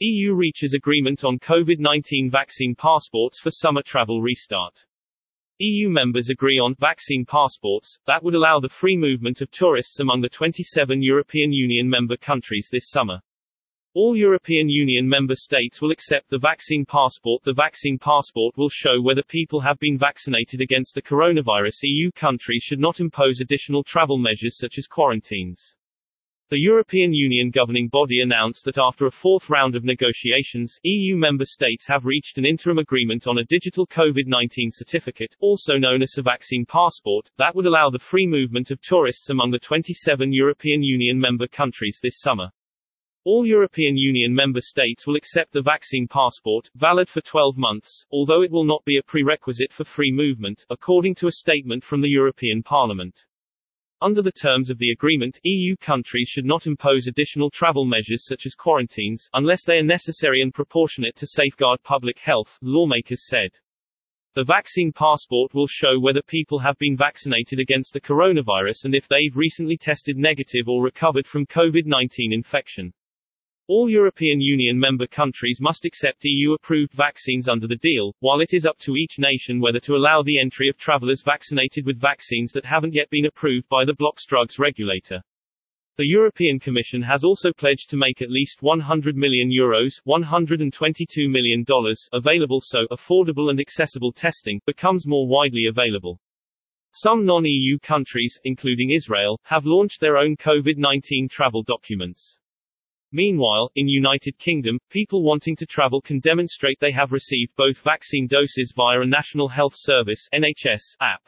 EU reaches agreement on COVID-19 vaccine passports for summer travel restart. EU members agree on vaccine passports that would allow the free movement of tourists among the 27 European Union member countries this summer. All European Union member states will accept the vaccine passport. The vaccine passport will show whether people have been vaccinated against the coronavirus. EU countries should not impose additional travel measures such as quarantines. The European Union governing body announced that after a fourth round of negotiations, EU member states have reached an interim agreement on a digital COVID-19 certificate, also known as a vaccine passport, that would allow the free movement of tourists among the 27 European Union member countries this summer. All European Union member states will accept the vaccine passport, valid for 12 months, although it will not be a prerequisite for free movement, according to a statement from the European Parliament. Under the terms of the agreement, EU countries should not impose additional travel measures such as quarantines, unless they are necessary and proportionate to safeguard public health, lawmakers said. The vaccine passport will show whether people have been vaccinated against the coronavirus and if they've recently tested negative or recovered from COVID-19 infection. All European Union member countries must accept EU-approved vaccines under the deal, while it is up to each nation whether to allow the entry of travelers vaccinated with vaccines that haven't yet been approved by the bloc's drugs regulator. The European Commission has also pledged to make at least 100 million euros $122 million available so affordable and accessible testing becomes more widely available. Some non-EU countries, including Israel, have launched their own COVID-19 travel documents. Meanwhile, in United Kingdom, people wanting to travel can demonstrate they have received both vaccine doses via a National Health Service NHS app.